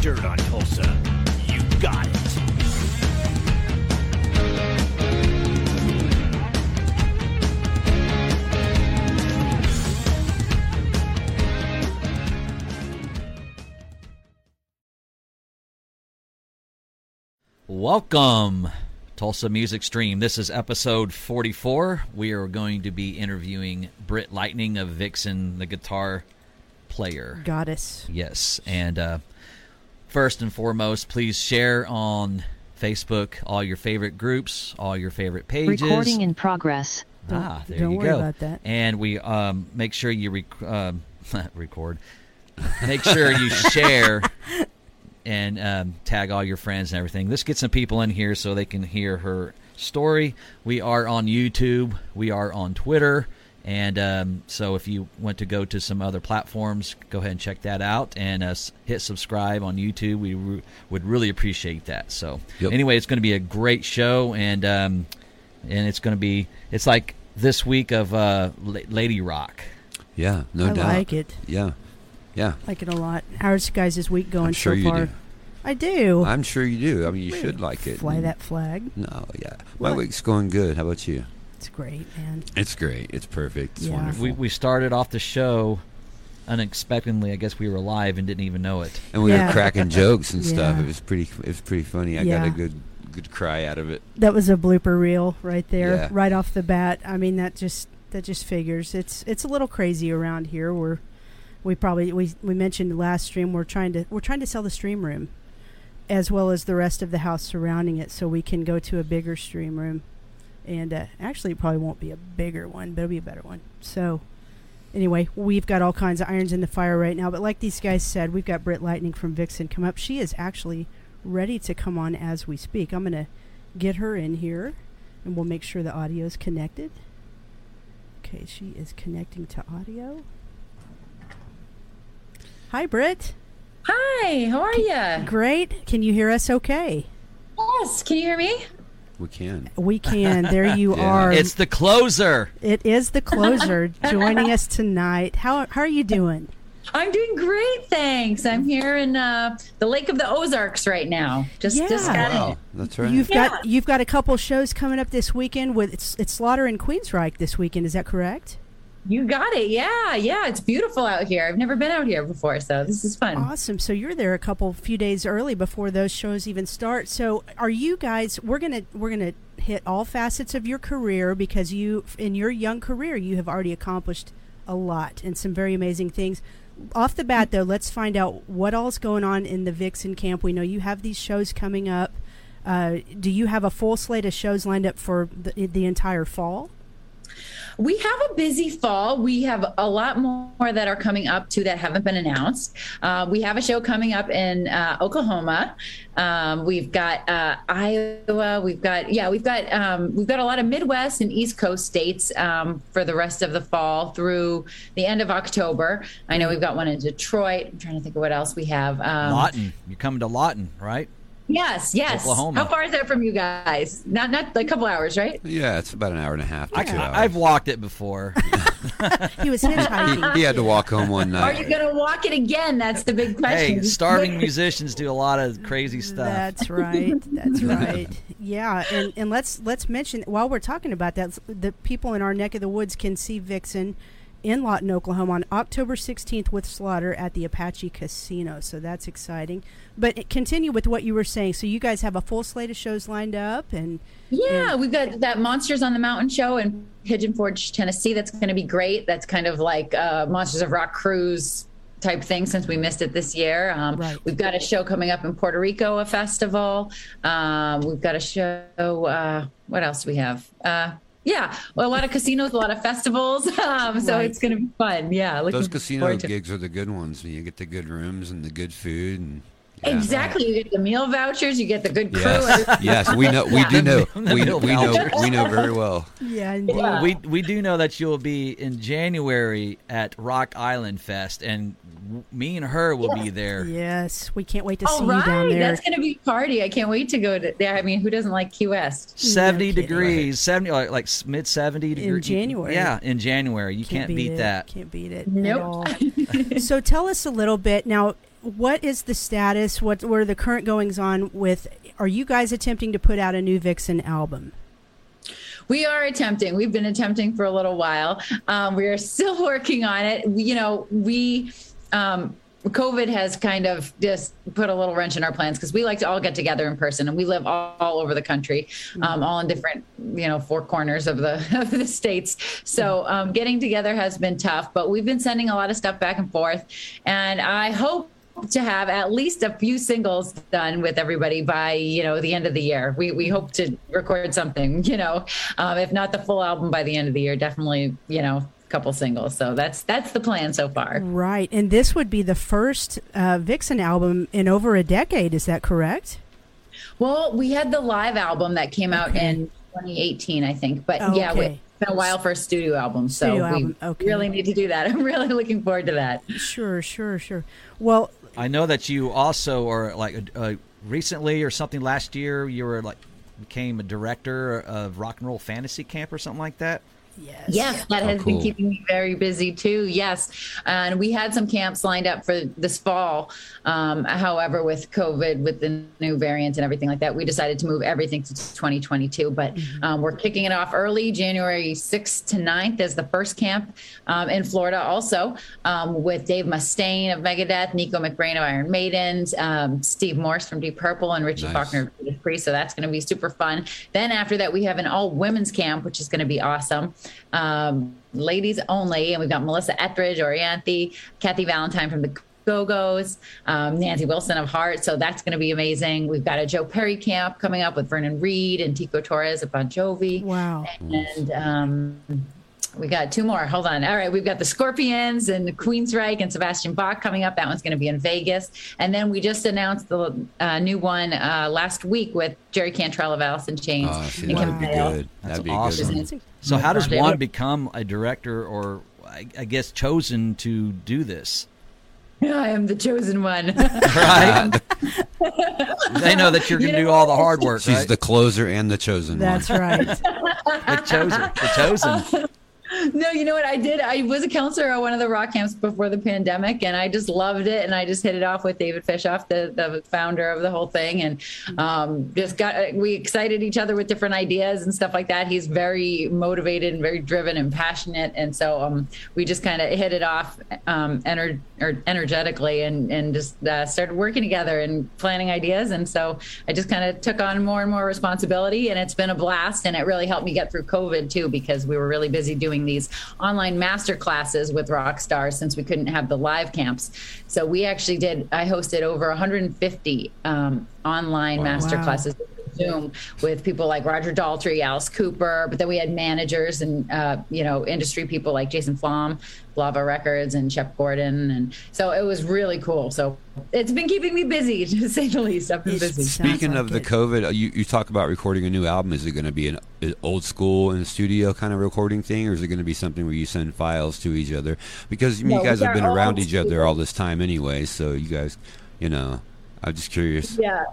the dirt on Tulsa. You got it. Welcome, Tulsa Music Stream. This is episode 44. We are going to be interviewing Britt Lightning of Vixen, the guitar player. Goddess. Yes, and uh, first and foremost, please share on Facebook all your favorite groups, all your favorite pages. Recording in progress. ah, there don't you worry go. about that. And we um, make sure you rec- um, record. Make sure you share and um, tag all your friends and everything. Let's get some people in here so they can hear her story. We are on YouTube. We are on Twitter. And um, so if you want to go to some other platforms, go ahead and check that out and uh, hit subscribe on YouTube. We re- would really appreciate that. So Yep. anyway, it's going to be a great show, and um, and it's going to be it's like this week of uh, La- Lady Rock. Yeah, no I doubt. I like it. Yeah, yeah. Like it a lot. How's you guys' week going I'm sure so you far? do. I do. I'm sure you do. I mean, you should like it. Fly that flag. No, yeah. My What? week's going good. How about you? It's great, man. It's great. It's perfect. It's Yeah. wonderful. We we started off the show unexpectedly. I guess we were live and didn't even know it. and we Yeah. were cracking jokes and stuff. It was pretty. It was pretty funny. I got a good good cry out of it. That was a blooper reel right there, Yeah. right off the bat. I mean, that just that just figures. It's it's a little crazy around here. We're we probably we we mentioned last stream. We're trying to we're trying to sell the stream room, as well as the rest of the house surrounding it, so we can go to a bigger stream room. And uh, actually, it probably won't be a bigger one, but it'll be a better one. So, anyway, we've got all kinds of irons in the fire right now. But like these guys said, we've got Britt Lightning from Vixen come up. She is actually ready to come on as we speak. I'm going to get her in here, and we'll make sure the audio is connected. Okay, she is connecting to audio. Hi, Britt. Hi, how are you? Great. Can you hear us okay? Yes, can you hear me? We can. We can. There you Yeah. are. It's the closer. it is the closer joining us tonight. How, how are you doing? I'm doing great, thanks. I'm here in uh, the Lake of the Ozarks right now. Just just got Wow, that's right. You've Yeah. got you've got a couple shows coming up this weekend with it's, it's Slaughter and Queensryche this weekend. Is that correct? You got it. Yeah, yeah. It's beautiful out here. I've never been out here before, so this is fun. Awesome. So you're there a couple few days early before those shows even start. So are you guys we're going to we're going to hit all facets of your career because you in your young career you have already accomplished a lot and some very amazing things. Off the bat though, let's find out what all's going on in the Vixen camp. We know you have these shows coming up. Uh, do you have a full slate of shows lined up for the, the entire fall? We have a busy fall. We have a lot more that are coming up too that haven't been announced. Uh, we have a show coming up in uh, Oklahoma. Um, we've got uh, Iowa. We've got yeah. We've got um, we've got a lot of Midwest and East Coast states um, for the rest of the fall through the end of October. I know we've got one in Detroit. I'm trying to think of what else we have. Um, Lawton. You're coming to Lawton, right? Yes, yes. Oklahoma. How far is that from you guys? Not not like a couple hours, right? yeah, it's about an hour and a half to I, two hours. I've walked it before. He was hitchhiking. he, he had to walk home one night. Are you going to walk it again? That's the big question. hey, starving musicians do a lot of crazy stuff. That's right. That's right. Yeah, and, and let's let's mention while we're talking about that, the people in our neck of the woods can see Vixen in Lawton, Oklahoma, on October 16th with Slaughter at the Apache Casino. So that's exciting. But continue with what you were saying. So you guys have a full slate of shows lined up, and Yeah, we've got that Monsters on the Mountain show in Pigeon Forge, Tennessee. That's going to be great. That's kind of like uh, Monsters of Rock cruise type thing since we missed it this year. Um, Right. We've got a show coming up in Puerto Rico, a festival. Um, we've got a show. Uh, what else do we have? Uh, yeah, well, a lot of casinos, a lot of festivals. Um, so Right. it's going to be fun. Yeah, looking Those casino forward to gigs are the good ones. You get the good rooms and the good food and yeah. Exactly. You get the meal vouchers. You get the good crew. Yes, yes, we know. We do know. We, we know. We know very well. yeah. Yeah. we we do know that you'll be in January at Rock Island Fest, and me and her will be there. Yes, we can't wait to see All you down there. that's going to be a party. I can't wait to go to there. I mean, who doesn't like Key West? Seventy kidding. degrees, seventy like, like mid seventy degrees in January. Yeah, in January, you can't, beat, it. that. Can't beat it. Nope. At all. so tell us a little bit now. What is the status? What what are the current goings on with? Are you guys attempting to put out a new Vixen album? We are attempting. We've been attempting for a little while. Um, we are still working on it. You know, we. Um, COVID has kind of just put a little wrench in our plans because we like to all get together in person, and we live all, all over the country, um, all in different, you know, four corners of the of the states. So um, getting together has been tough, but we've been sending a lot of stuff back and forth, and I hope to have at least a few singles done with everybody by you know the end of the year. We we hope to record something, you know, um, if not the full album by the end of the year, definitely you know a couple singles. So that's that's the plan so far. Right, and this would be the first uh, Vixen album in over a decade. Is that correct? Well, we had the live album that came out Okay. in 2018, I think. But Oh, yeah, okay. it's been a while for a studio album, so Studio we album, okay. really need to do that. I'm really looking forward to that. Sure, sure, sure. Well, I know that you also are like uh, recently or something last year. You were like became a director of Rock and Roll Fantasy Camp or something like that. Yes, Yes, that Oh, has been keeping me very busy too. Yes, and we had some camps lined up for this fall. Um, however, with COVID, with the new variant and everything like that, we decided to move everything to 2022. But um, we're kicking it off early. January 6th to 9th is the first camp um, in Florida. Also um, with Dave Mustaine of Megadeth, Nicko McBrain of Iron Maiden, um, Steve Morse from Deep Purple, and Richie Nice. Faulkner of Judas Priest. So that's going to be super fun. Then after that, we have an all women's camp, which is going to be awesome. Um, ladies only, and we've got Melissa Etheridge, Orianthi, Kathy Valentine from the Go Go's, um, Nancy Wilson of Heart. So that's going to be amazing. We've got a Joe Perry camp coming up with Vernon Reid and Tico Torres of Bon Jovi. Wow. And um, we got two more. Hold on. All right. We've got the Scorpions and the Queensryche and Sebastian Bach coming up. That one's going to be in Vegas. And then we just announced the uh, new one uh, last week with Jerry Cantrell of Alice in Chains. Oh, see, and that'd be good. That'd be awesome. a good one. So how does Yeah. one become a director or I, I guess chosen to do this? I am the chosen one. Right? they know that you're going to You do all the hard work, She's right? the closer and the chosen That's one. right. the chosen. The chosen. No, you know what I did? I was a counselor at one of the rock camps before the pandemic, and I just loved it. And I just hit it off with David Fishof, the, the founder of the whole thing, and um, just got we excited each other with different ideas and stuff like that. He's very motivated and very driven and passionate, and so um, we just kind of hit it off um, ener- energetically and and just uh, started working together and planning ideas. And so I just kind of took on more and more responsibility, and it's been a blast. And it really helped me get through COVID too, because we were really busy doing these online master classes with rock stars since we couldn't have the live camps. So we actually did. I hosted over 150 um, online master Wow. classes. Zoom with people like Roger Daltrey, Alice Cooper, but then we had managers and uh, you know industry people like Jason Flom, Lava Records, and Shep Gordon, and so it was really cool. So it's been keeping me busy, to say the least. I've been It busy. sounds Speaking like of the it. COVID, uh, you, you talk about recording a new album. Is it going to be an, an old school in the studio kind of recording thing, or is it going to be something where you send files to each other? Because I mean, No, you guys have been around each other all this time anyway, so you guys, you know, I'm just curious. Yeah.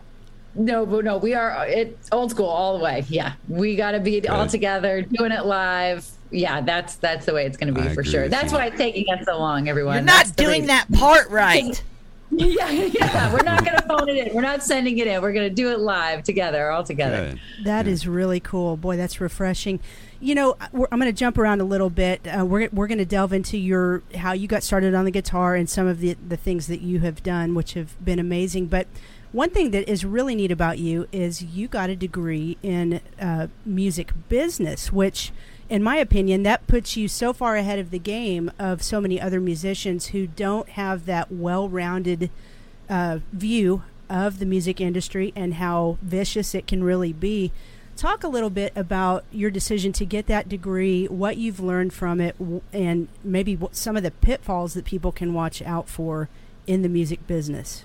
No, but no, we are it's old school all the way. Yeah, we got to be all together, doing it live. Yeah, that's that's the way it's going to be I for sure. That's you. why it's taking us so long, everyone. You're not the doing that part right. Yeah, yeah. We're not going to phone it in. We're not sending it in. We're going to do it live together, all together. Good. That is really cool. Boy, that's refreshing. You know, we're, I'm going to jump around a little bit. Uh, we're we're going to delve into your how you got started on the guitar and some of the the things that you have done, which have been amazing. But one thing that is really neat about you is you got a degree in uh, music business, which, in my opinion, that puts you so far ahead of the game of so many other musicians who don't have that well-rounded uh, view of the music industry and how vicious it can really be. Talk a little bit about your decision to get that degree, what you've learned from it, and maybe some of the pitfalls that people can watch out for in the music business.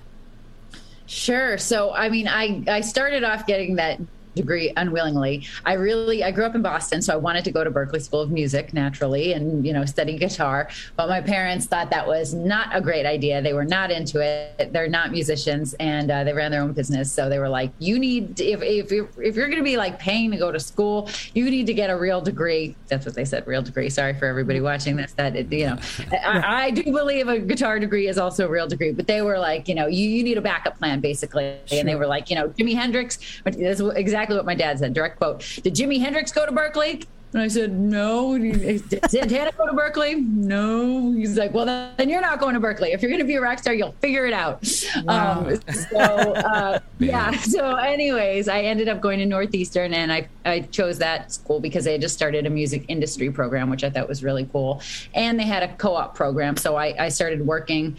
Sure. So, I mean, I I started off getting that degree unwillingly. I really I grew up in Boston, so I wanted to go to Berklee School of Music naturally and you know study guitar. But my parents thought that was not a great idea. They were not into it. They're not musicians, and uh, they ran their own business. So they were like, "You need if if you're, if you're going to be like paying to go to school, you need to get a real degree." That's what they said, real degree. Sorry for everybody watching this. That it, you know, I, I do believe a guitar degree is also a real degree. But they were like, you know, you, you need a backup plan basically, and they were like, you know, Jimi Hendrix. That's exactly what my dad said. Direct quote: Did Jimi Hendrix go to Berklee? And I said, no. Did Santana go to Berklee? No. He's like, well, then you're not going to Berklee. If you're going to be a rock star, you'll figure it out. Wow. Um, so, uh, yeah. So, anyways, I ended up going to Northeastern and I, I chose that school because they had just started a music industry program, which I thought was really cool. And they had a co op program. So, I, I started working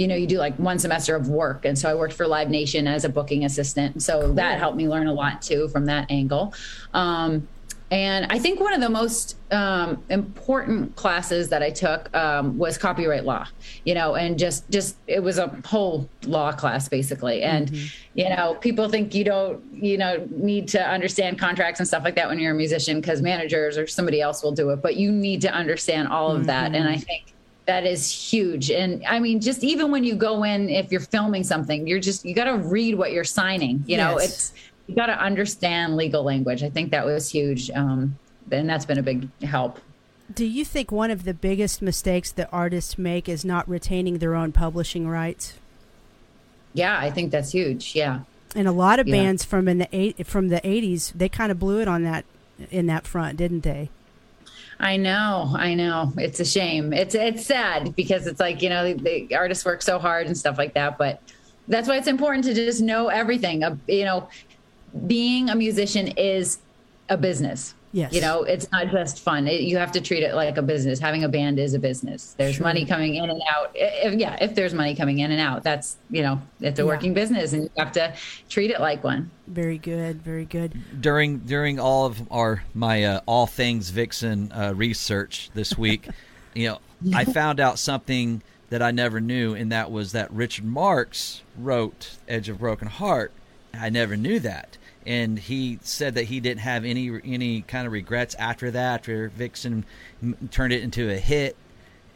you know, you do like one semester of work. And so I worked for Live Nation as a booking assistant. So cool. that helped me learn a lot too from that angle. Um, and I think one of the most um, important classes that I took um, was copyright law, you know, and just just it was a whole law class basically. And mm-hmm. you know, people think you don't you know need to understand contracts and stuff like that when you're a musician because managers or somebody else will do it, but you need to understand all of mm-hmm. that. And I think that is huge. And i mean just even when you go in if you're filming something you're just you got to read what you're signing you know it's you got to understand legal language. I think that was huge um, and that's been a big help. Do you think one of the biggest mistakes that artists make is not retaining their own publishing rights? Yeah i think that's huge. Yeah. And a lot of yeah. bands from in the eight from the 80s they kind of blew it on that in that front didn't they I know, I know. It's a shame. It's it's sad because it's like you know the, the artists work so hard and stuff like that. But that's why it's important to just know everything. Uh, you know, being a musician is a business. Yes. You know, it's not just fun. It, you have to treat it like a business. Having a band is a business. There's sure. money coming in and out. If, yeah, if there's money coming in and out, that's, you know, it's a yeah. working business and you have to treat it like one. Very good. Very good. During during all of our my uh, all things Vixen uh, research this week, you know, I found out something that I never knew and that was that Richard Marx wrote Edge of Broken Heart. I never knew that and he said that he didn't have any any kind of regrets after that after Vixen turned it into a hit.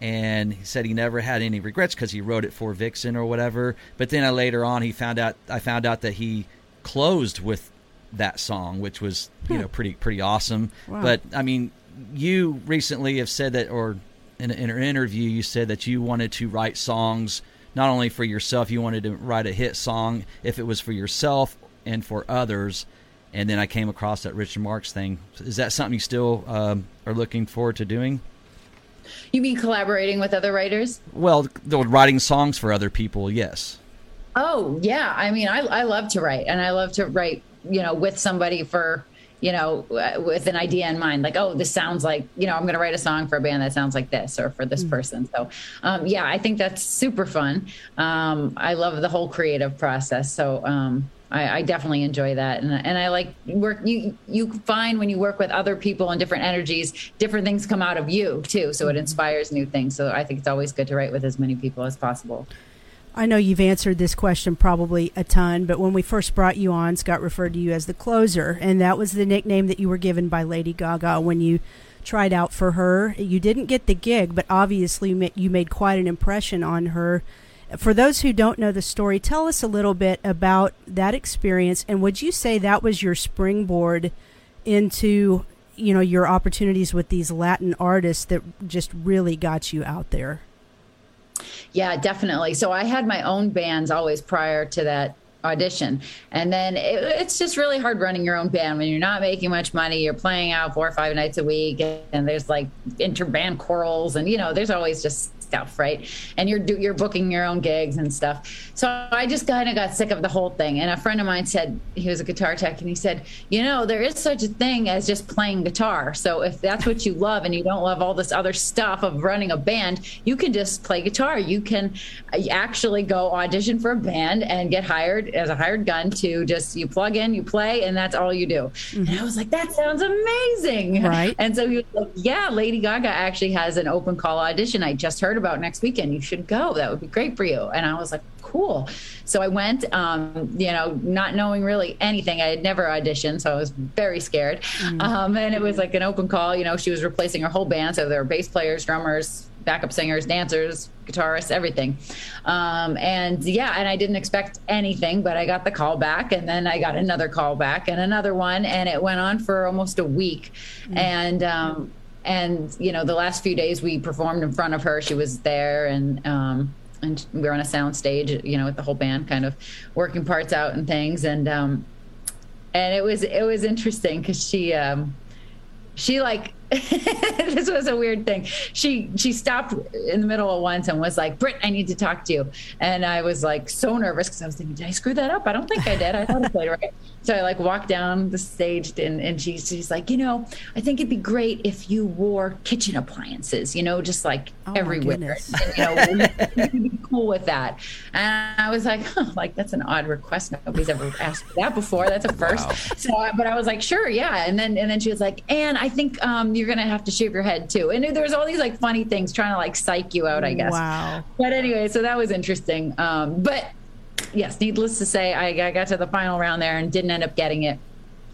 And he said he never had any regrets because he wrote it for Vixen or whatever. But then I, later on he found out I found out that he closed with that song which was you know pretty pretty awesome. Wow. but I mean you recently have said that or in, in an interview you said that you wanted to write songs not only for yourself you wanted to write a hit song if it was for yourself and for others. And then I came across that Richard Marx thing. Is that something you still um, are looking forward to doing? You mean collaborating with other writers? Well, writing songs for other people, yes. Oh yeah, I mean, I I love to write, and I love to write, you know, with somebody for you know, uh, with an idea in mind, like, oh, this sounds like, you know, I'm going to write a song for a band that sounds like this or for this mm-hmm. person. So, um, yeah, I think that's super fun. Um, I love the whole creative process. So, um, I, I, definitely enjoy that, and and I like work. You you find when you work with other people and different energies, different things come out of you too. So it mm-hmm. inspires new things. So I think it's always good to write with as many people as possible. I know you've answered this question probably a ton, but when we first brought you on, Scott referred to you as the closer, and that was the nickname that you were given by Lady Gaga when you tried out for her. You didn't get the gig, but obviously you made quite an impression on her for those who don't know the story, tell us a little bit about that experience, and would you say that was your springboard into you know your opportunities with these Latin artists that just really got you out there? Yeah, definitely. So I had my own bands always prior to that audition. And then it, it's just really hard running your own band when you're not making much money. You're playing out four or five nights a week, and there's like interband quarrels, and you know, there's always just stuff, right? And you're do, you're booking your own gigs and stuff. So I just kind of got sick of the whole thing. And a friend of mine said he was a guitar tech, and he said, you know, there is such a thing as just playing guitar. So if that's what you love, and you don't love all this other stuff of running a band, you can just play guitar. You can uh, actually go audition for a band and get hired as a hired gun to just you plug in, you play, and that's all you do. Mm-hmm. And I was like, that sounds amazing, right? And so he was like, yeah, Lady Gaga actually has an open call audition. I just heard about about next weekend. You should go. That would be great for you." And I was like, "Cool." So I went. Um, you know, not knowing really anything. I had never auditioned, so I was very scared. Um, and it was like an open call. You know, she was replacing her whole band, so there were bass players, drummers, backup singers, dancers, guitarists, everything. Um, and yeah, and I didn't expect anything, but I got the call back, and then I got another call back, and another one, and it went on for almost a week. And um, and you know, the last few days we performed in front of her. She was there, and um, and we were on a sound stage, you know, with the whole band, kind of working parts out and things, and um, and it was it was interesting because she um, she like this was a weird thing. She she stopped in the middle of once and was like, "Britt, I need to talk to you." And I was like so nervous because I was thinking, "Did I screw that up? I don't think I did. I thought I played right." So I like walked down the stage and and she's she's like, "You know, I think it'd be great if you wore kitchen appliances. You know, just like Oh, everywhere. And, you know, you'd be cool with that." And I was like, huh, "Like that's an odd request. Nobody's ever asked that before. That's a first. So, but I was like, "Sure, yeah." And then and then she was like, "And I think um, you're gonna have to shave your head too." And there's all these like funny things trying to like psych you out, I guess. Wow. But anyway, so that was interesting. Um, but yes, needless to say, I, I got to the final round there and didn't end up getting it.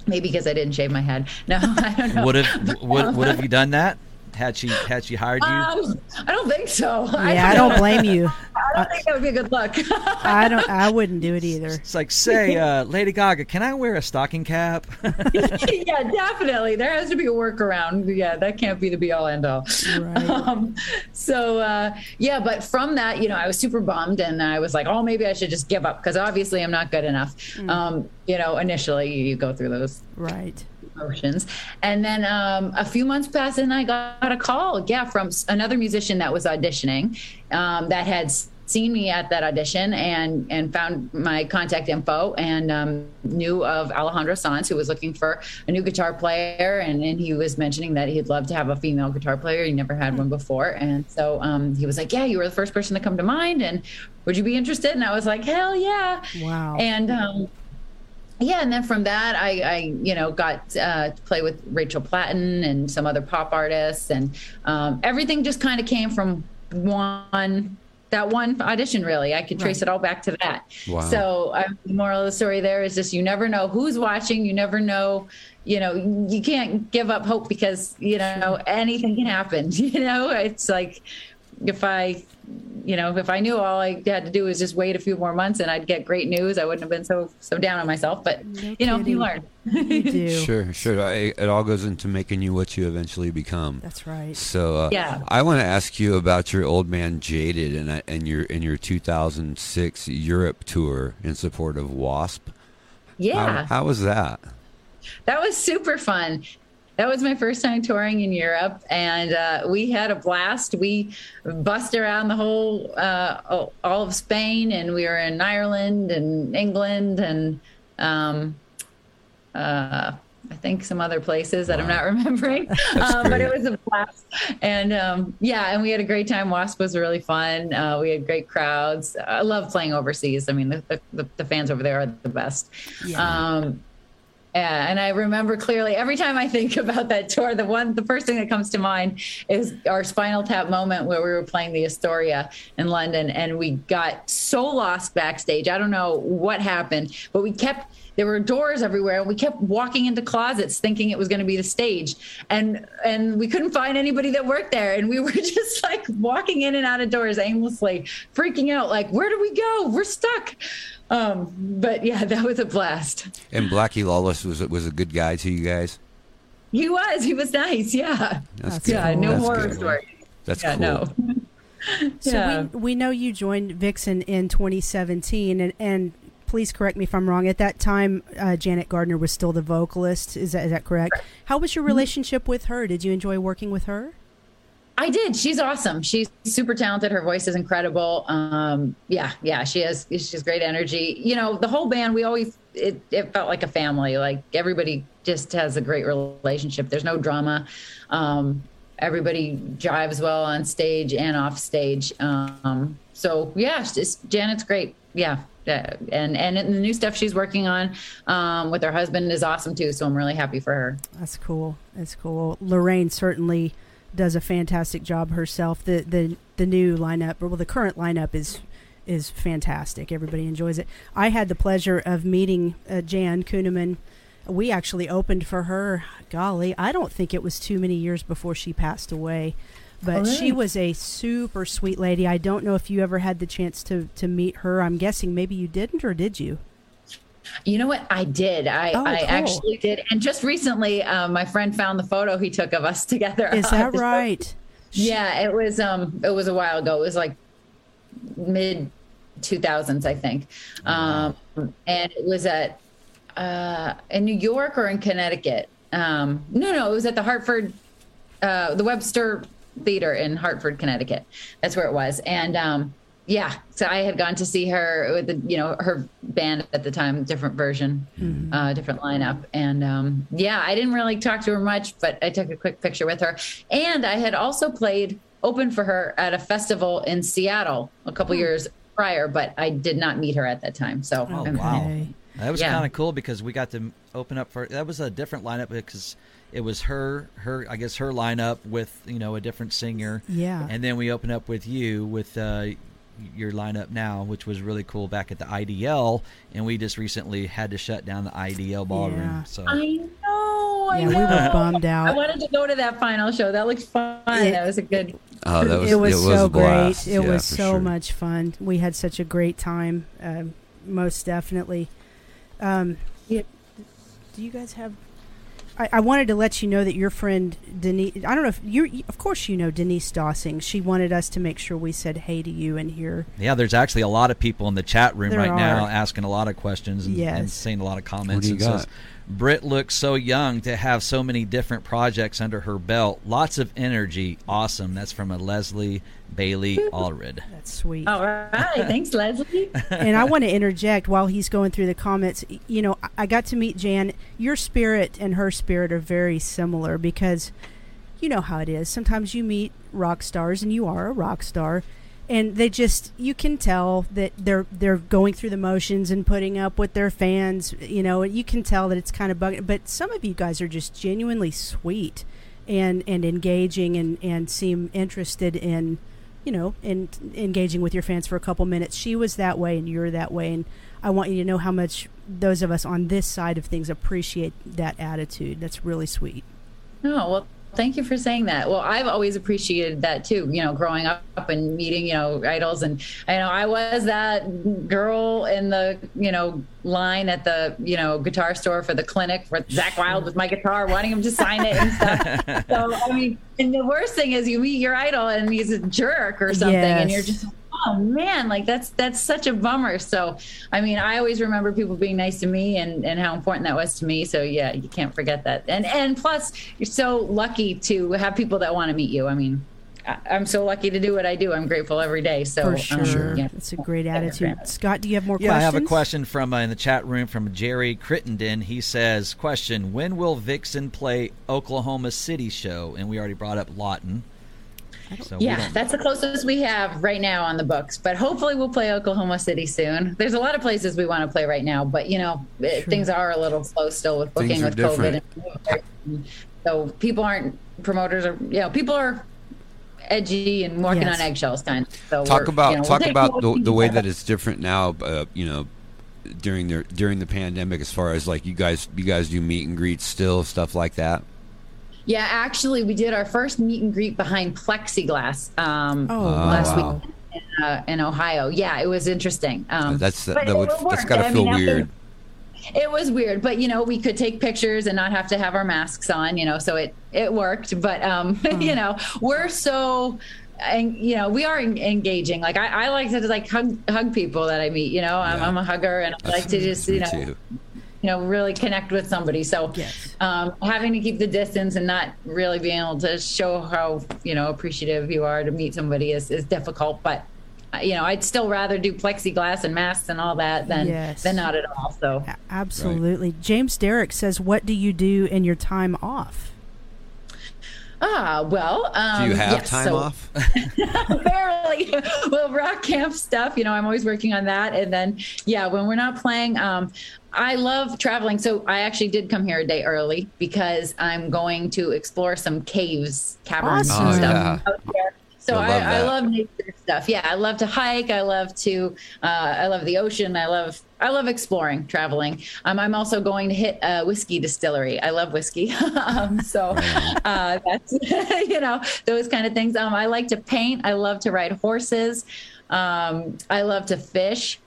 Maybe because I didn't shave my head. No, I don't know. Would have would, would have you done that had she had she hired you? Um, I don't think so. Yeah, I don't blame you. I don't think that would be a good look. I don't. I wouldn't do it either. it's like, say, uh, Lady Gaga, can I wear a stocking cap? yeah, definitely. There has to be a workaround. Yeah, that can't be the be all end all. Right. Um, so uh, yeah, but from that, you know, I was super bummed, and I was like, oh, maybe I should just give up because obviously I'm not good enough. Um, you know, initially you go through those Right. Emotions. And then um, a few months passed, and I got a call, yeah, from another musician that was auditioning um, that had seen me at that audition and and found my contact info and um, knew of Alejandro Sanz, who was looking for a new guitar player, and, and he was mentioning that he'd love to have a female guitar player. He never had one before, and so um, he was like, "Yeah, you were the first person to come to mind, and would you be interested?" And I was like, "Hell yeah!" Wow. And um, yeah, and then from that, I, I you know got uh, to play with Rachel Platten and some other pop artists, and um, everything just kind of came from one that one audition. Really, I could trace Right. it all back to that. Wow. So uh, the moral of the story there is just you never know who's watching. You never know. You know, you can't give up hope because you know anything can happen. You know, it's like if I, you know, if I knew all I had to do was just wait a few more months and I'd get great news, I wouldn't have been so so down on myself. But No you know, kidding. you learn. You do. Sure, sure. I, it all goes into making you what you eventually become. That's right. So uh, Yeah. I want to ask you about your old man Jaded and uh, and your and your 2006 Europe tour in support of Wasp. Yeah, How, how was that? that was super fun. That was my first time touring in Europe, and uh, we had a blast. We bussed around the whole, uh, all of Spain, and we were in Ireland and England and um, uh, I think some other places that I'm not remembering. Um, but it was a blast, and um, yeah, and we had a great time. Wasp was really fun. Uh, we had great crowds. I love playing overseas. I mean, the, the, the fans over there are the best. Yeah. Um, yeah, and I remember clearly every time I think about that tour, the one, the first thing that comes to mind is our Spinal Tap moment where we were playing the Astoria in London, and we got so lost backstage. I don't know what happened, but we kept. There were doors everywhere, and we kept walking into closets, thinking it was going to be the stage, and and we couldn't find anybody that worked there, and we were just like walking in and out of doors aimlessly, freaking out, like where do we go? We're stuck. Um, but yeah, that was a blast. And Blackie Lawless was was a good guy to you guys. He was. He was nice. Yeah. That's, That's good. Yeah. No That's horror good. story. That's Yeah. cool. No. So yeah. we, we know you joined Vixen in 2017, and, and please correct me if I'm wrong. At that time, uh, Janet Gardner was still the vocalist. Is that is that correct? How was your relationship with her? Did you enjoy working with her? I did. She's awesome. She's super talented. Her voice is incredible. Um, yeah, yeah, she has. She has great energy. You know, the whole band. We always it, it felt like a family. Like everybody just has a great relationship. There's no drama. Um, everybody jives well on stage and off stage. Um, so yeah, Janet's great. Yeah. Uh, and and the new stuff she's working on um, with her husband is awesome too. So I'm really happy for her. That's cool. That's cool. Lorraine certainly does a fantastic job herself. The the the new lineup, or well, the current lineup is is fantastic. Everybody enjoys it. I had the pleasure of meeting uh, Jan Kuehnemund. We actually opened for her. Golly, I don't think it was too many years before she passed away. But Oh, she was a super sweet lady. I don't know if you ever had the chance to, to meet her. I'm guessing maybe you didn't, or did you? You know what? I did. I, Oh, I cool. actually did. And just recently, um, my friend found the photo he took of us together. Is that show. right? Yeah, it was. Um, it was a while ago. It was like mid 2000s, I think. Um, and it was at uh, in New York or in Connecticut. Um, no, no, it was at the Hartford, uh, the Webster Theater in Hartford, Connecticut. That's where it was. And um, yeah, so I had gone to see her with the, you know, her band at the time, different version, uh, different lineup. And um, yeah, I didn't really talk to her much, but I took a quick picture with her. And I had also played open for her at a festival in Seattle a couple years prior, but I did not meet her at that time. So Oh, I'm- wow. That was Yeah. kind of cool because we got to open up for that was a different lineup because it was her her I guess her lineup with you know a different singer. Yeah. And then we opened up with you with uh, your lineup now, which was really cool back at the IDL, and we just recently had to shut down the IDL ballroom. Yeah. So I know. I Yeah, we were bummed out. I wanted to go to that final show. That looked fun. It- that was a good. Oh, that was it was so a blast. great. It Yeah, was so sure. much fun. We had such a great time. Um, most definitely. Um, Yeah. Do you guys have? I, I wanted to let you know that your friend Denise. I don't know if you. Of course, you know Denise Dossing. She wanted us to make sure we said hey to you and here. yeah, there's actually a lot of people in the chat room There right now asking a lot of questions and, and saying a lot of comments. What do you It says, got? Britt looks so young to have so many different projects under her belt. Lots of energy. Awesome. That's from a Leslie Bailey Allred. That's sweet. All right. Thanks, Leslie. and I want to interject while he's going through the comments. You know, I- I got to meet Jan. Your spirit and her spirit are very similar because you know how it is. Sometimes you meet rock stars, and you are a rock star, and they just you can tell that they're they're going through the motions and putting up with their fans. You know, you can tell that it's kind of bugging. But some of you guys are just genuinely sweet and and engaging and and seem interested in you know, in engaging with your fans for a couple minutes. She was that way, and you're that way, and I want you to know how much those of us on this side of things appreciate that attitude. That's really sweet. Oh, well, thank you for saying that. Well, I've always appreciated that too, you know, growing up and meeting, you know, idols. And I know I was that girl in the, you know, line at the, you know, guitar store for the clinic for Zakk Wylde with my guitar, wanting him to sign it and stuff. so, I mean, and the worst thing is you meet your idol and he's a jerk or something and you're just, oh man, like that's, that's such a bummer. So, I mean, I always remember people being nice to me and, and how important that was to me. So yeah, you can't forget that. And, and plus you're so lucky to have people that want to meet you. I mean, I, I'm so lucky to do what I do. I'm grateful every day. So For um, sure. yeah. It's a great Take it for attitude. Scott, do you have more Yeah, I have a question from uh, in the chat room from Jerry Crittenden. He says, "Question: When will Vixen play Oklahoma City show?" And we already brought up Lawton. So Yeah, that's the closest we have right now on the books. But hopefully, we'll play Oklahoma City soon. There's a lot of places we want to play right now, but you know, it, Sure. things are a little slow still with booking are with COVID. different. And, so people aren't promoters are you know people are edgy and walking Yes. on eggshells kind of. So talk about you know, we'll talk about the, the way that it's different now uh, you know during the during the pandemic as far as like you guys you guys do meet and greets still stuff like that Yeah, actually, we did our first meet and greet behind plexiglass um, Oh, last wow. week in, uh, in Ohio. Yeah, it was interesting. Um, that's that, but that it would that's worked. got to I feel mean, weird It was weird, but you know, we could take pictures and not have to have our masks on, you know, so it it worked. But um, you know, we're so and you know we are engaging like I, I like to like hug hug people that I meet you know I'm, Yeah. I'm a hugger and I like to just you know too. You know really connect with somebody so Yes. um, having to keep the distance and not really being able to show how you know appreciative you are to meet somebody is, is difficult but uh, you know i'd still rather do plexiglass and masks and all that than Yes. than not at all so A- Absolutely. James Derrick says, "What do you do in your time off?" ah well um, do you have yes, time so- off barely well rock camp stuff you know i'm always working on that and then yeah when we're not playing um i love traveling so i actually did come here a day early because i'm going to explore some caves caverns Awesome. and Oh, stuff yeah. out there So I love I love nature stuff. Yeah, I love to hike. I love to. Uh, I love the ocean. I love. I love exploring, traveling. Um, I'm also going to hit a whiskey distillery. I love whiskey. um, so uh, that's you know those kind of things. Um, I like to paint. I love to ride horses. Um, I love to fish.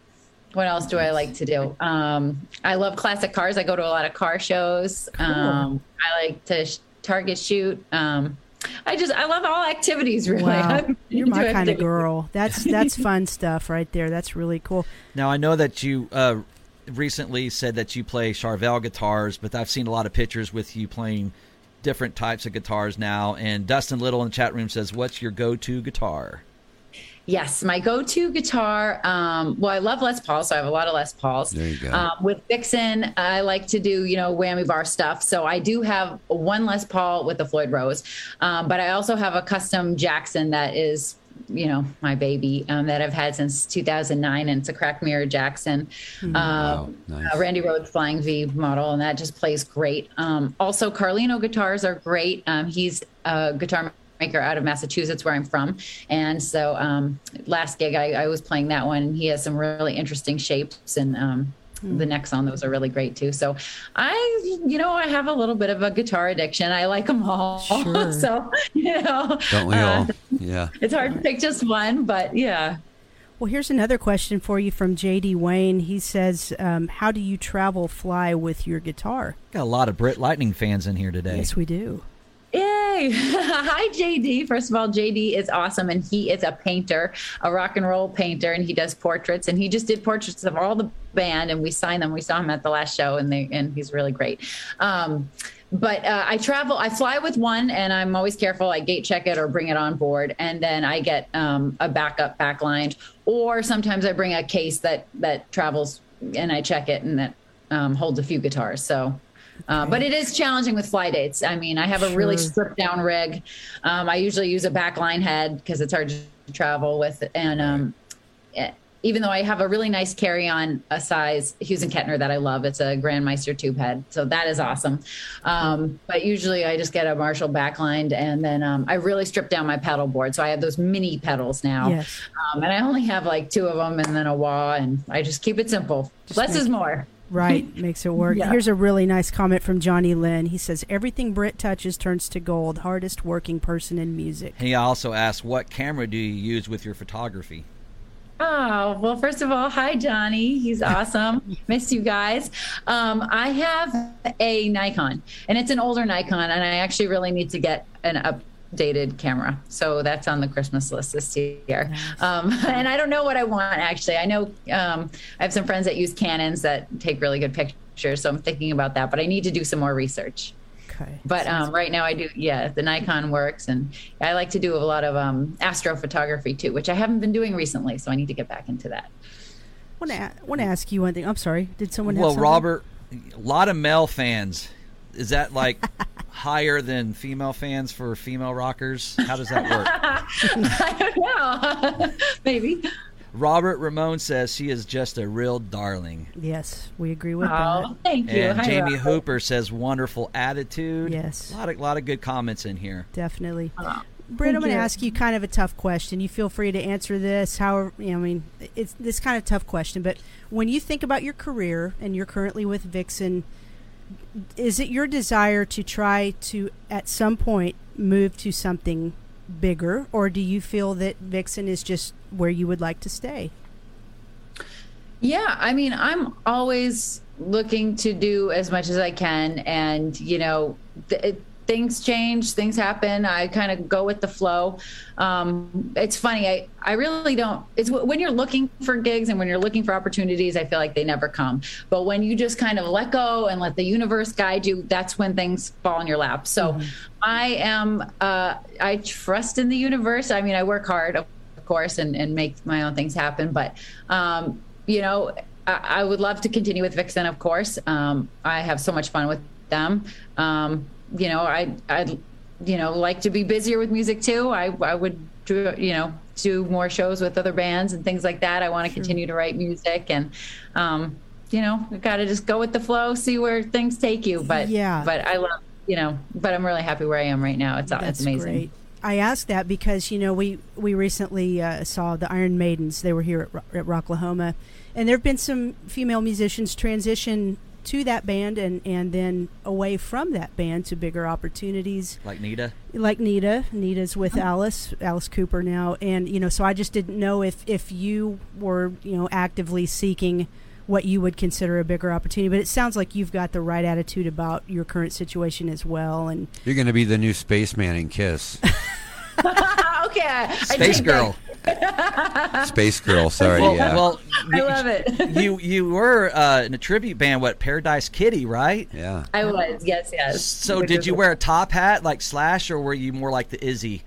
What else do I like to do? Um, I love classic cars. I go to a lot of car shows. Um, I like to sh- target shoot. Um, I just I love all activities. Really, Wow, you're my into kind of girl. That's that's fun stuff right there. That's really cool. Now I know that you uh, recently said that you play Charvel guitars, but I've seen a lot of pictures with you playing different types of guitars now. And Dustin Little in the chat room says, "What's your go-to guitar?" Yes, my go-to guitar. Um, well, I love Les Paul, so I have a lot of Les Pauls. There you go. Um, with Vixen, I like to do you know whammy bar stuff. So I do have one Les Paul with the Floyd Rose, um, but I also have a custom Jackson that is you know my baby um, that I've had since 2009, and it's a crack mirror Jackson. Hmm. Wow, Um, nice. uh, Randy Rhoads Flying V model, and that just plays great. Um, also, Carlino guitars are great. Um, he's a guitar maker out of Massachusetts, where I'm from, and so um, last gig I, I was playing that one. He has some really interesting shapes, and um, the necks on those are really great too. So I, you know, I have a little bit of a guitar addiction. I like them all, Sure. so you know, Don't we uh. Yeah. It's hard to pick just one, but yeah. Well, here's another question for you from JD Wayne. He says, um, "How do you travel fly with your guitar?" Got a lot of Britt Lightning fans in here today. Yes, we do. Yay! Hi, JD. First of all, JD is awesome, and he is a painter, a rock and roll painter, and he does portraits. And he just did portraits of all the band, and we signed them. We saw him at the last show, and they and he's really great. Um, but uh, I travel, I fly with one, and I'm always careful. I gate check it or bring it on board, and then I get um, a backup backlined, or sometimes I bring a case that that travels, and I check it, and that um, holds a few guitars. So. Uh, but it is challenging with fly dates. I mean, I have a really Sure. stripped down rig. Um, I usually use a backline head because it's hard to travel with. And um, even though I have a really nice carry on a size Hughes and Kettner that I love, it's a Grandmeister tube head. So that is awesome. Um, but usually I just get a Marshall backlined and then um, I really strip down my pedal board. So I have those mini pedals now. Yes. Um, and I only have like two of them and then a wah. And I just keep it simple. Less make- is more. Right, makes it work. Yeah. Here's a really nice comment from Johnny Lynn. He says, "Everything Britt touches turns to gold. Hardest working person in music." He also asks, "What camera do you use with your photography?" Oh, well, first of all, hi, Johnny. He's awesome. Miss you guys. Um, I have a Nikon, and it's an older Nikon, and I actually really need to get an updated camera. So that's on the Christmas list this year. Um, and I don't know what I want, actually. I know um, I have some friends that use Canons that take really good pictures, so I'm thinking about that, but I need to do some more research. Okay. But um, right now I do, yeah, the Nikon works, and I like to do a lot of um, astrophotography too, which I haven't been doing recently, so I need to get back into that. want to want to ask you one thing. I'm sorry. Did someone? have Well, something? Robert, a lot of male fans. Is that like higher than female fans for female rockers? How does that work? I don't know, maybe. Robert Ramon says she is just a real darling. Yes, we agree with Oh, thank you. And Hi, Jamie Robert. Hooper says wonderful attitude. Yes. A lot of lot of good comments in here. Definitely. Oh, Britt, I'm going to ask you kind of a tough question. You feel free to answer this. However, you know, I mean, it's this kind of tough question. But when you think about your career and you're currently with Vixen, is it your desire to try to, at some point, move to something bigger, or do you feel that Vixen is just where you would like to stay? Yeah, I mean, I'm always looking to do as much as I can, and you know, th- things change, things happen. I kind of go with the flow. Um, it's funny. I I really don't. It's when you're looking for gigs and when you're looking for opportunities, I feel like they never come. But when you just kind of let go and let the universe guide you, that's when things fall in your lap. So, I am. Uh, I trust in the universe. I mean, I work hard, of course, and and make my own things happen. But um, you know, I, I would love to continue with Vixen, of course. Um, I have so much fun with them. Um, you know, I, I'd, you know, like to be busier with music too. I, I would do, you know, do more shows with other bands and things like that. I want to continue to write music and, um, you know, got to just go with the flow, see where things take you. But Yeah. but I love, you know, but I'm really happy where I am right now. It's, That's it's amazing. great. I ask that because you know we we recently uh, saw the Iron Maidens. They were here at, at Rocklahoma, and there have been some female musicians transition to that band and and then away from that band to bigger opportunities Like Nita. like Nita. Nita's with uh-huh. Alice, Alice Cooper now, and you know, so I just didn't know if if you were you know actively seeking what you would consider a bigger opportunity. But it sounds like you've got the right attitude about your current situation as well, and You're going to be the new spaceman in Kiss. okay. I Space take Girl. Space Girl, sorry, Well, yeah. well, I love it. you you were uh, in a tribute band, what Paradise Kitty, right? yeah. I was, yes, yes. So Which did you wear a top hat like Slash, or were you more like the Izzy?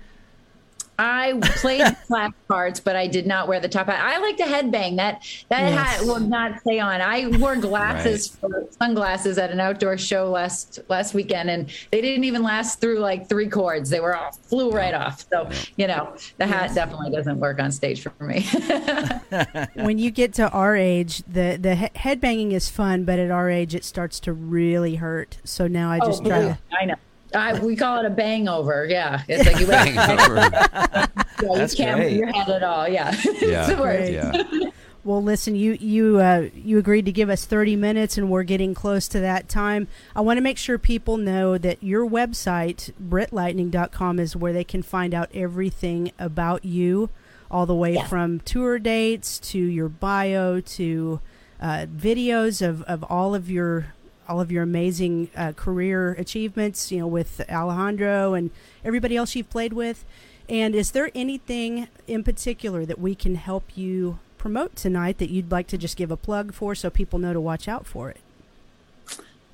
I played clap parts, but I did not wear the top hat. I like to headbang. That that Yes. hat will not stay on. I wore glasses for sunglasses at an outdoor show last last weekend, and they didn't even last through like three chords. They were all flew right off. So you know, the hat definitely doesn't work on stage for me. when you get to our age, the the headbanging is fun, but at our age, it starts to really hurt. So now I oh, just oh, try yeah, to. I know. I, we call it a bang over. Yeah, it's like you, Bang over. yeah, you That's can't great. move your head at all. Yeah, Yeah. it's the worst. yeah. Well, listen, you you uh, you agreed to give us 30 minutes, and we're getting close to that time. I want to make sure people know that your website, BrittLightning.com, is where they can find out everything about you, all the way Yes. from tour dates to your bio to uh, videos of, of all of your all of your amazing uh, career achievements. You know, with Alejandro and everybody else you've played with. And is there anything in particular that we can help you promote tonight that you'd like to just give a plug for so people know to watch out for it?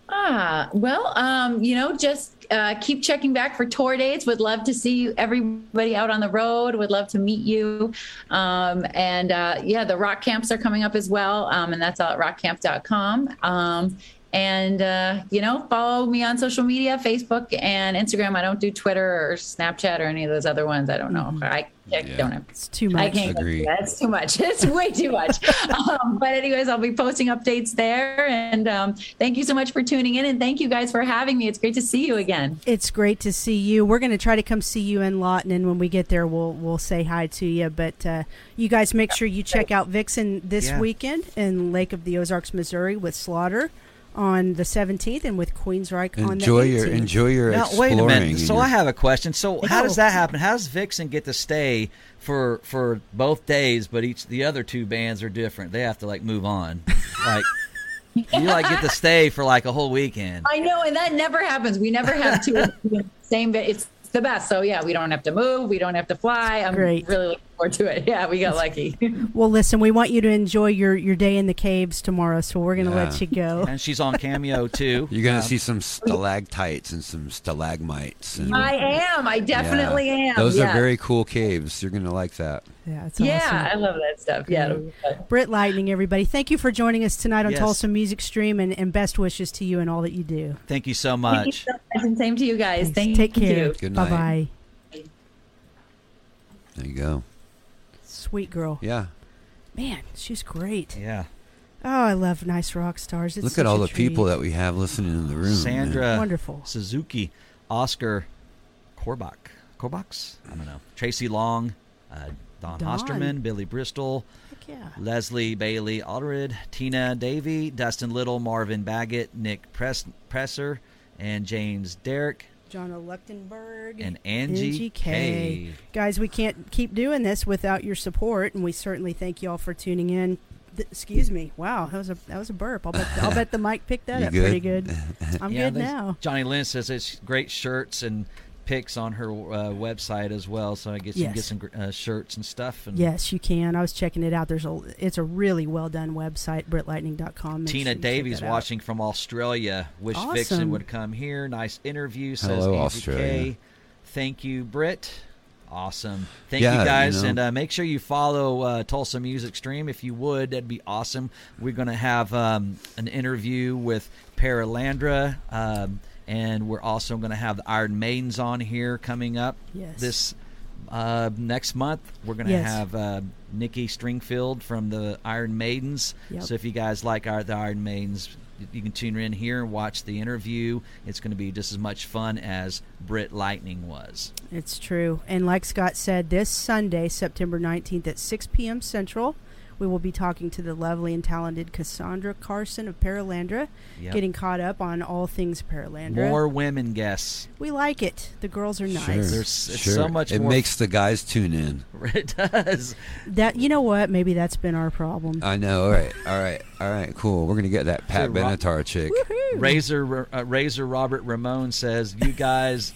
Ah, well, um, you know, just uh, keep checking back for tour dates. Would love to see you, everybody out on the road. Would love to meet you. Um, and uh, yeah, the rock camps are coming up as well. Um, and that's all at rockcamp.com. Um, and, uh, you know, follow me on social media, Facebook and Instagram. I don't do Twitter or Snapchat or any of those other ones. I don't know. I, I Yeah. don't have It's too much. I can't Agree. agree. That's too much. It's way too much. um, but anyways, I'll be posting updates there. And um, thank you so much for tuning in, and thank you guys for having me. It's great to see you again. It's great to see you. We're going to try to come see you in Lawton, and when we get there, we'll we'll say hi to you. But uh, you guys make sure you check out Vixen this Yeah. weekend in Lake of the Ozarks, Missouri, with Slaughter on the 17th, and with Queensryche on the Enjoy your enjoy your Now, exploring. wait a minute. So your- I have a question. So how does that happen? How does Vixen get to stay for for both days, but each the other two bands are different? They have to like move on. like you like get to stay for like a whole weekend. I know, and that never happens. We never have two same. vi- It's the best. So yeah, we don't have to move. We don't have to fly. I'm Great. really looking forward to it. Yeah, we got lucky. Well, listen, we want you to enjoy your, your day in the caves tomorrow, so we're going to Yeah. let you go. And she's on Cameo too. You're gonna Um, see some stalactites and some stalagmites. And, I am. I definitely Yeah. am. Those yeah. are very cool caves. You're gonna like that. Yeah, it's Yeah, awesome. I love that stuff. Yeah. it'll be fun. Britt Lightning, everybody. Thank you for joining us tonight on Yes. Tulsa Music Stream, and, and best wishes to you and all that you do. Thank you so Thank you much. so much, and same to you guys. Thanks. Thank Take care. you. Good Bye night. bye. There you go. Sweet girl. Yeah. Man, she's great. Yeah, Oh, I love nice rock stars. It's Look at all a the people that we have listening in the room. man. Sandra Wonderful. Suzuki, Oscar Korbach, Korbox. I don't know. Tracy Long, uh, Don, Don. Hosterman, Billy Bristol, Heck yeah. Leslie Bailey Alderid, Tina Davey, Dustin Little, Marvin Baggett, Nick Press- Presser, and James Derrick, John Leuchtenberg and Angie, K. Guys, we can't keep doing this without your support, and we certainly thank you all for tuning in. Th- excuse me. Wow, that was a that was a burp. I'll bet I'll bet the mic picked that You up good? pretty good. I'm Yeah, good now. Johnny Lynn says it's great shirts and pics on her uh, website as well, so I guess you can get some uh, shirts and stuff. And Yes, you can. I was checking it out. There's a it's a really well done website, BrittLightning.com. Tina sure Davies that out. watching from Australia. Wish Awesome. Vixen would come here. Nice interview, says Hello, Angie Australia. K. Thank you, Britt. Awesome. Thank Yeah, you you guys. know. And uh, make sure you follow uh, Tulsa Music Stream if you would. That'd be awesome. We're going to have um, an interview with Paralandra. Um, and we're also going to have the Iron Maidens on here coming up Yes. this Uh, next month we're gonna Yes. have uh, Nikki Stringfield from the Iron Maidens. Yep. So if you guys like our, the Iron Maidens, you- you can tune in here and watch the interview. It's going to be just as much fun as Britt Lightning was. It's true. And like Scott said, this Sunday, September 19th at 6 p.m. Central, we will be talking to the lovely and talented Cassandra Carson of Paralandra, Yep. getting caught up on all things Paralandra. More women guests. We like it. The girls are nice. Sure. There's it's sure. so much It more. makes the guys tune in. it does. That you know what? Maybe that's been our problem. I know. All right. All right. All right. Cool. We're gonna get that Pat So, Rob- Benatar chick. Razor uh, Razor Robert Ramon says you guys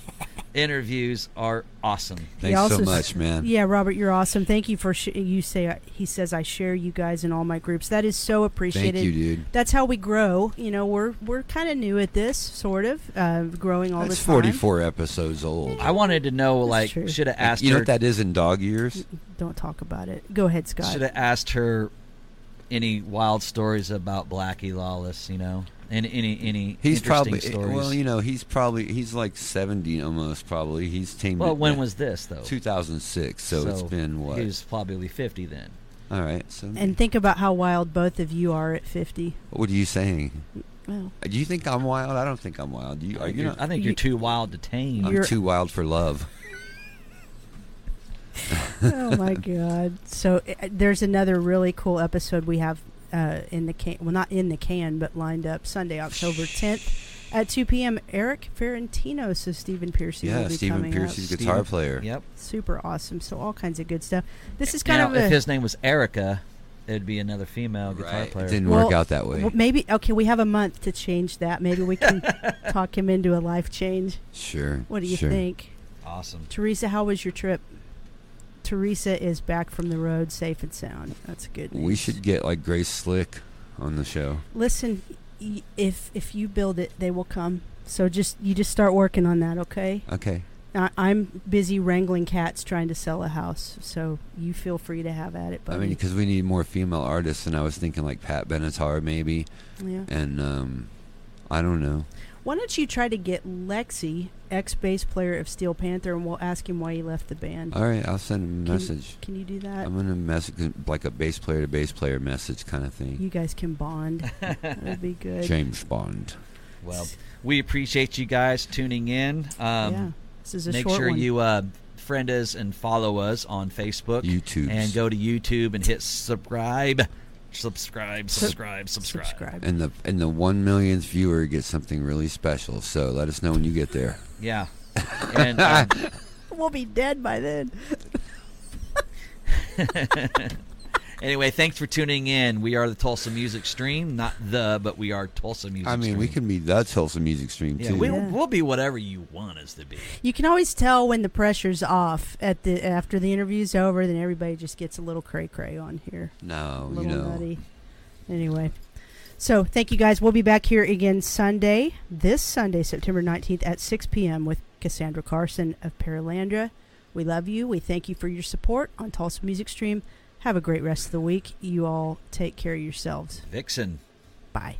interviews are awesome. Thanks so also s- much, man. Yeah, Robert, you're awesome. Thank you for sh- you say he says I share you guys in all my groups. That is so appreciated. Thank you, dude. That's how we grow. You know, we're we're kind of new at this, sort of, uh, growing all That's the time. 44 episodes old. I wanted to know, That's like, should have asked you know what that is in dog years? Don't talk about it. Go ahead, Scott. Should have asked her any wild stories about Blackie Lawless. You know, any any any He's interesting probably stories. well, you know, he's probably he's like 70 almost. Probably he's tamed. Well, when was this though? 2006? So, it's been what? He was probably fifty then. All right. So And think about how wild both of you are at 50. what are you saying? Well, Do you think I'm wild? I don't think I'm wild. You, are you You're- not? I think you- you're too wild to tame. I'm you're- too wild for love. oh my god. So uh, there's another really cool episode we have uh, in the can. Well, not in the can, but lined up Sunday, October 10th at 2 p.m. Eric Ferrentino, so Stephen Pearcy will be Stephen coming Pearcy's up. guitar Steven- player. Yep. Super awesome. So all kinds of good stuff. This is kind now, of if his name was Erica, it'd be another female guitar Right. player. Didn't Well, work out that way. well, maybe okay. We have a month to change that. Maybe we can talk him into a life change. Sure. What do you sure. think, Awesome. Teresa? How was your trip? Teresa is back from the road, safe and sound. That's good. News. We should get like Grace Slick on the show. listen. y- If if you build it, they will come. So just you just start working on that, okay? Okay. I, I'm busy wrangling cats trying to sell a house, so you feel free to have at it. I mean, because we need more female artists, and I was thinking like Pat Benatar maybe, yeah. and um, I don't know. Why don't you try to get Lexxi, ex bass player of Steel Panther, and we'll ask him why he left the band. All right, I'll send him a Can- message. Can you do that? I'm gonna message like a bass player to bass player message kind of thing. You guys can bond. that would be good. James Bond. Well, we appreciate you guys tuning in. Um, yeah, this is a make short sure one. you uh, friend us and follow us on Facebook YouTube. and go to YouTube and hit subscribe, subscribe, subscribe, subscribe. subscribe. And the and the one millionth viewer gets something really special. So let us know when you get there. Yeah. And um, We'll be dead by then. anyway, thanks for tuning in. We are the Tulsa Music Stream, not the, but we are Tulsa Music. Stream. I mean, Stream. we can be the Tulsa Music Stream Yeah, too. we, Yeah. we'll be whatever you want us to be. You can always tell when the pressure's off at the after the interview's over. Then everybody just gets a little cray cray on here, no, a you know. nutty. Anyway, so thank you guys. We'll be back here again Sunday, this Sunday, September nineteenth at six p.m. with Cassandra Carson of Paralandra. We love you. We thank you for your support on Tulsa Music Stream. Have a great rest of the week. You all take care of yourselves. Vixen. Bye.